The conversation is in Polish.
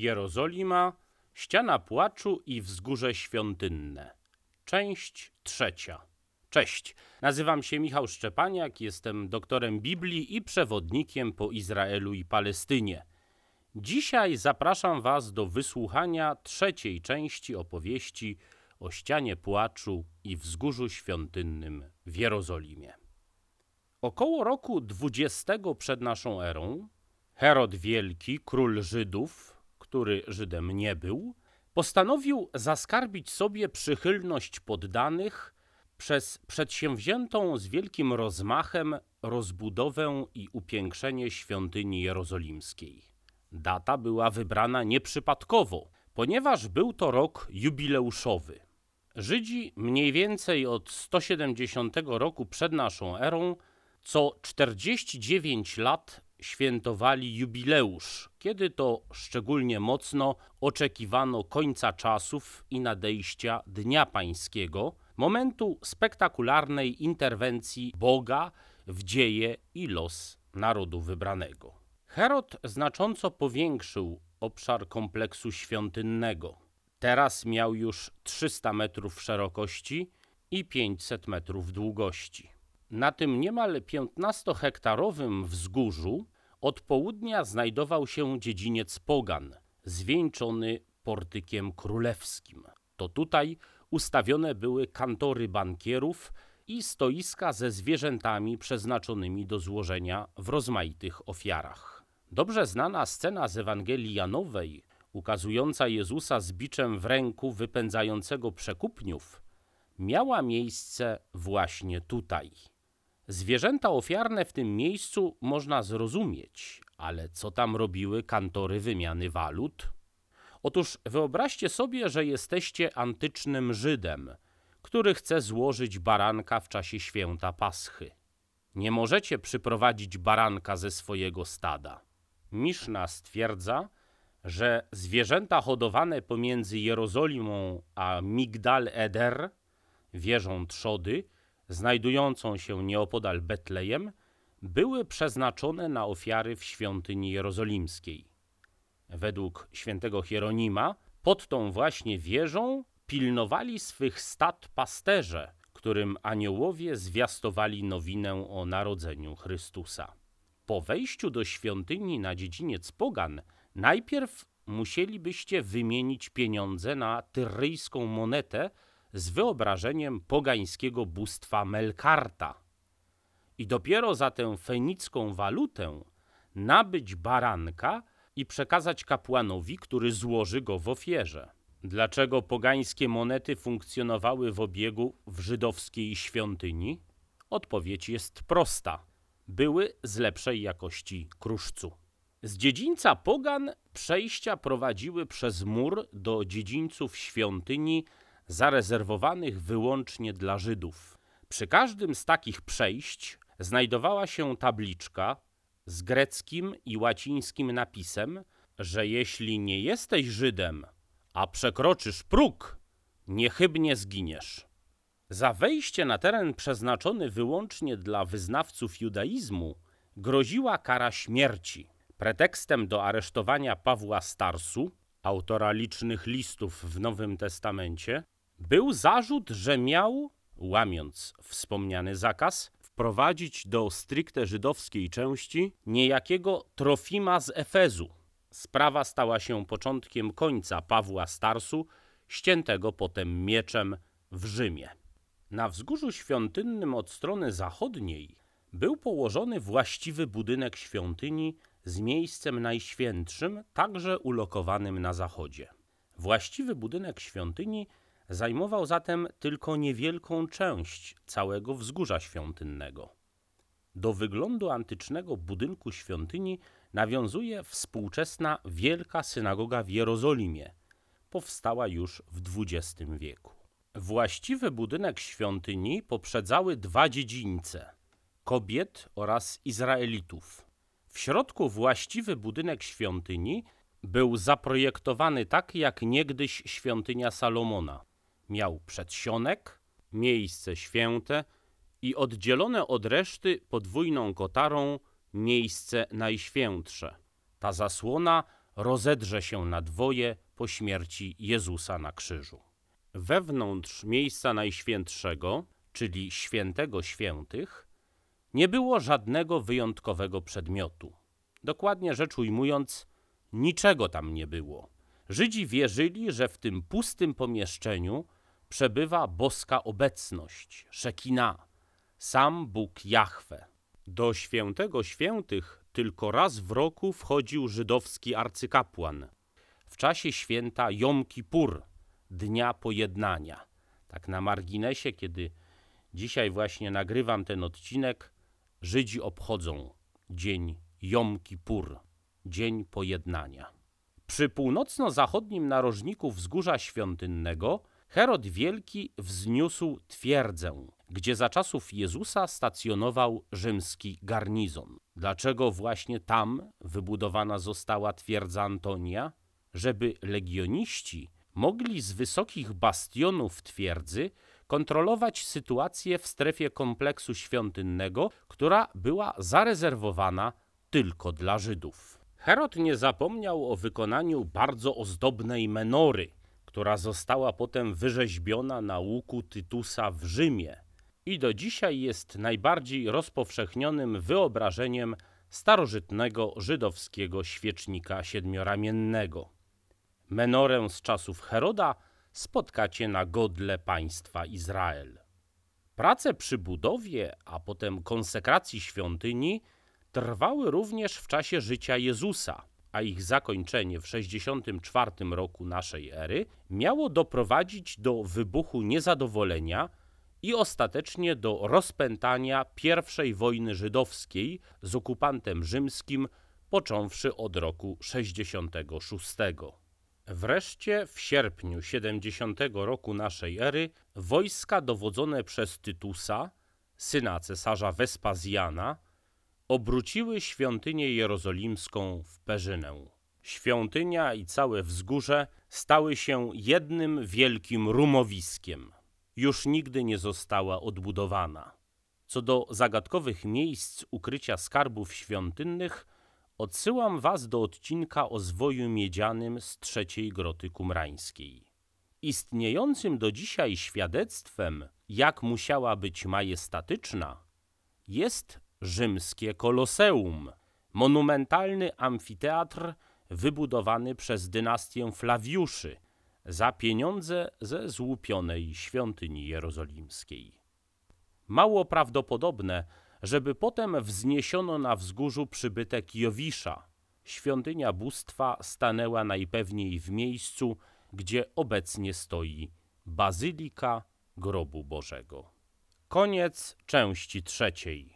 Jerozolima, ściana płaczu i wzgórze świątynne. Część trzecia. Cześć, nazywam się Michał Szczepaniak, jestem doktorem Biblii i przewodnikiem po Izraelu i Palestynie. Dzisiaj zapraszam Was do wysłuchania trzeciej części opowieści o ścianie płaczu i wzgórzu świątynnym w Jerozolimie. Około roku 20 przed naszą erą Herod Wielki, król Żydów, który Żydem nie był, postanowił zaskarbić sobie przychylność poddanych przez przedsięwziętą z wielkim rozmachem rozbudowę i upiększenie świątyni jerozolimskiej. Data była wybrana nieprzypadkowo, ponieważ był to rok jubileuszowy. Żydzi mniej więcej od 170 roku przed naszą erą co 49 lat świętowali jubileusz, kiedy to szczególnie mocno oczekiwano końca czasów i nadejścia Dnia Pańskiego, momentu spektakularnej interwencji Boga w dzieje i los narodu wybranego. Herod znacząco powiększył obszar kompleksu świątynnego. Teraz miał już 300 metrów szerokości i 500 metrów długości. Na tym niemal 15-hektarowym wzgórzu od południa znajdował się dziedziniec Pogan, zwieńczony portykiem królewskim. To tutaj ustawione były kantory bankierów i stoiska ze zwierzętami przeznaczonymi do złożenia w rozmaitych ofiarach. Dobrze znana scena z Ewangelii Janowej, ukazująca Jezusa z biczem w ręku wypędzającego przekupniów, miała miejsce właśnie tutaj. Zwierzęta ofiarne w tym miejscu można zrozumieć, ale co tam robiły kantory wymiany walut? Otóż wyobraźcie sobie, że jesteście antycznym Żydem, który chce złożyć baranka w czasie święta Paschy. Nie możecie przyprowadzić baranka ze swojego stada. Miszna stwierdza, że zwierzęta hodowane pomiędzy Jerozolimą a Migdal Eder, wieżą trzody, znajdującą się nieopodal Betlejem, były przeznaczone na ofiary w świątyni jerozolimskiej. Według świętego Hieronima pod tą właśnie wieżą pilnowali swych stad pasterze, którym aniołowie zwiastowali nowinę o narodzeniu Chrystusa. Po wejściu do świątyni na dziedziniec Pogan najpierw musielibyście wymienić pieniądze na tyryjską monetę z wyobrażeniem pogańskiego bóstwa Melkarta. I dopiero za tę fenicką walutę nabyć baranka i przekazać kapłanowi, który złoży go w ofierze. Dlaczego pogańskie monety funkcjonowały w obiegu w żydowskiej świątyni? Odpowiedź jest prosta. Były z lepszej jakości kruszcu. Z dziedzińca pogan przejścia prowadziły przez mur do dziedzińców świątyni zarezerwowanych wyłącznie dla Żydów. Przy każdym z takich przejść znajdowała się tabliczka z greckim i łacińskim napisem, że jeśli nie jesteś Żydem, a przekroczysz próg, niechybnie zginiesz. Za wejście na teren przeznaczony wyłącznie dla wyznawców judaizmu groziła kara śmierci. Pretekstem do aresztowania Pawła Starsu, autora licznych listów w Nowym Testamencie, był zarzut, że miał, łamiąc wspomniany zakaz, wprowadzić do stricte żydowskiej części niejakiego Trofima z Efezu. Sprawa stała się początkiem końca Pawła Starsu, ściętego potem mieczem w Rzymie. Na wzgórzu świątynnym od strony zachodniej był położony właściwy budynek świątyni z miejscem najświętszym, także ulokowanym na zachodzie. Właściwy budynek świątyni Zajmował zatem tylko niewielką część całego wzgórza świątynnego. Do wyglądu antycznego budynku świątyni nawiązuje współczesna Wielka Synagoga w Jerozolimie. Powstała już w XX wieku. Właściwy budynek świątyni poprzedzały dwa dziedzińce kobiet oraz Izraelitów. W środku właściwy budynek świątyni był zaprojektowany tak jak niegdyś świątynia Salomona. Miał przedsionek, miejsce święte i oddzielone od reszty podwójną kotarą miejsce najświętsze. Ta zasłona rozedrze się na dwoje po śmierci Jezusa na krzyżu. Wewnątrz miejsca najświętszego, czyli świętego świętych, nie było żadnego wyjątkowego przedmiotu. Dokładnie rzecz ujmując, niczego tam nie było. Żydzi wierzyli, że w tym pustym pomieszczeniu przebywa boska obecność, Szekina, sam Bóg Jahwe. Do świętego świętych tylko raz w roku wchodził żydowski arcykapłan w czasie święta Jom Kippur, Dnia Pojednania. Tak na marginesie, kiedy dzisiaj właśnie nagrywam ten odcinek, Żydzi obchodzą dzień Jom Kippur, Dzień Pojednania. Przy północno-zachodnim narożniku wzgórza świątynnego Herod Wielki wzniósł twierdzę, gdzie za czasów Jezusa stacjonował rzymski garnizon. Dlaczego właśnie tam wybudowana została twierdza Antonia? Żeby legioniści mogli z wysokich bastionów twierdzy kontrolować sytuację w strefie kompleksu świątynnego, która była zarezerwowana tylko dla Żydów. Herod nie zapomniał o wykonaniu bardzo ozdobnej menory, która została potem wyrzeźbiona na łuku Tytusa w Rzymie i do dzisiaj jest najbardziej rozpowszechnionym wyobrażeniem starożytnego żydowskiego świecznika siedmioramiennego. Menorę z czasów Heroda spotkacie na godle państwa Izrael. Prace przy budowie, a potem konsekracji świątyni trwały również w czasie życia Jezusa, a ich zakończenie w 64 roku naszej ery miało doprowadzić do wybuchu niezadowolenia i ostatecznie do rozpętania I wojny żydowskiej z okupantem rzymskim, począwszy od roku 66. Wreszcie w sierpniu 70 roku naszej ery wojska dowodzone przez Tytusa, syna cesarza Wespazjana, obróciły świątynię jerozolimską w perzynę. Świątynia i całe wzgórze stały się jednym wielkim rumowiskiem. Już nigdy nie została odbudowana. Co do zagadkowych miejsc ukrycia skarbów świątynnych, odsyłam was do odcinka o zwoju miedzianym z trzeciej groty kumrańskiej. Istniejącym do dzisiaj świadectwem, jak musiała być majestatyczna, jest rzymskie Koloseum, monumentalny amfiteatr wybudowany przez dynastię Flawiuszy za pieniądze ze złupionej świątyni jerozolimskiej. Mało prawdopodobne, żeby potem wzniesiono na wzgórzu przybytek Jowisza. Świątynia bóstwa stanęła najpewniej w miejscu, gdzie obecnie stoi Bazylika Grobu Bożego. Koniec części trzeciej.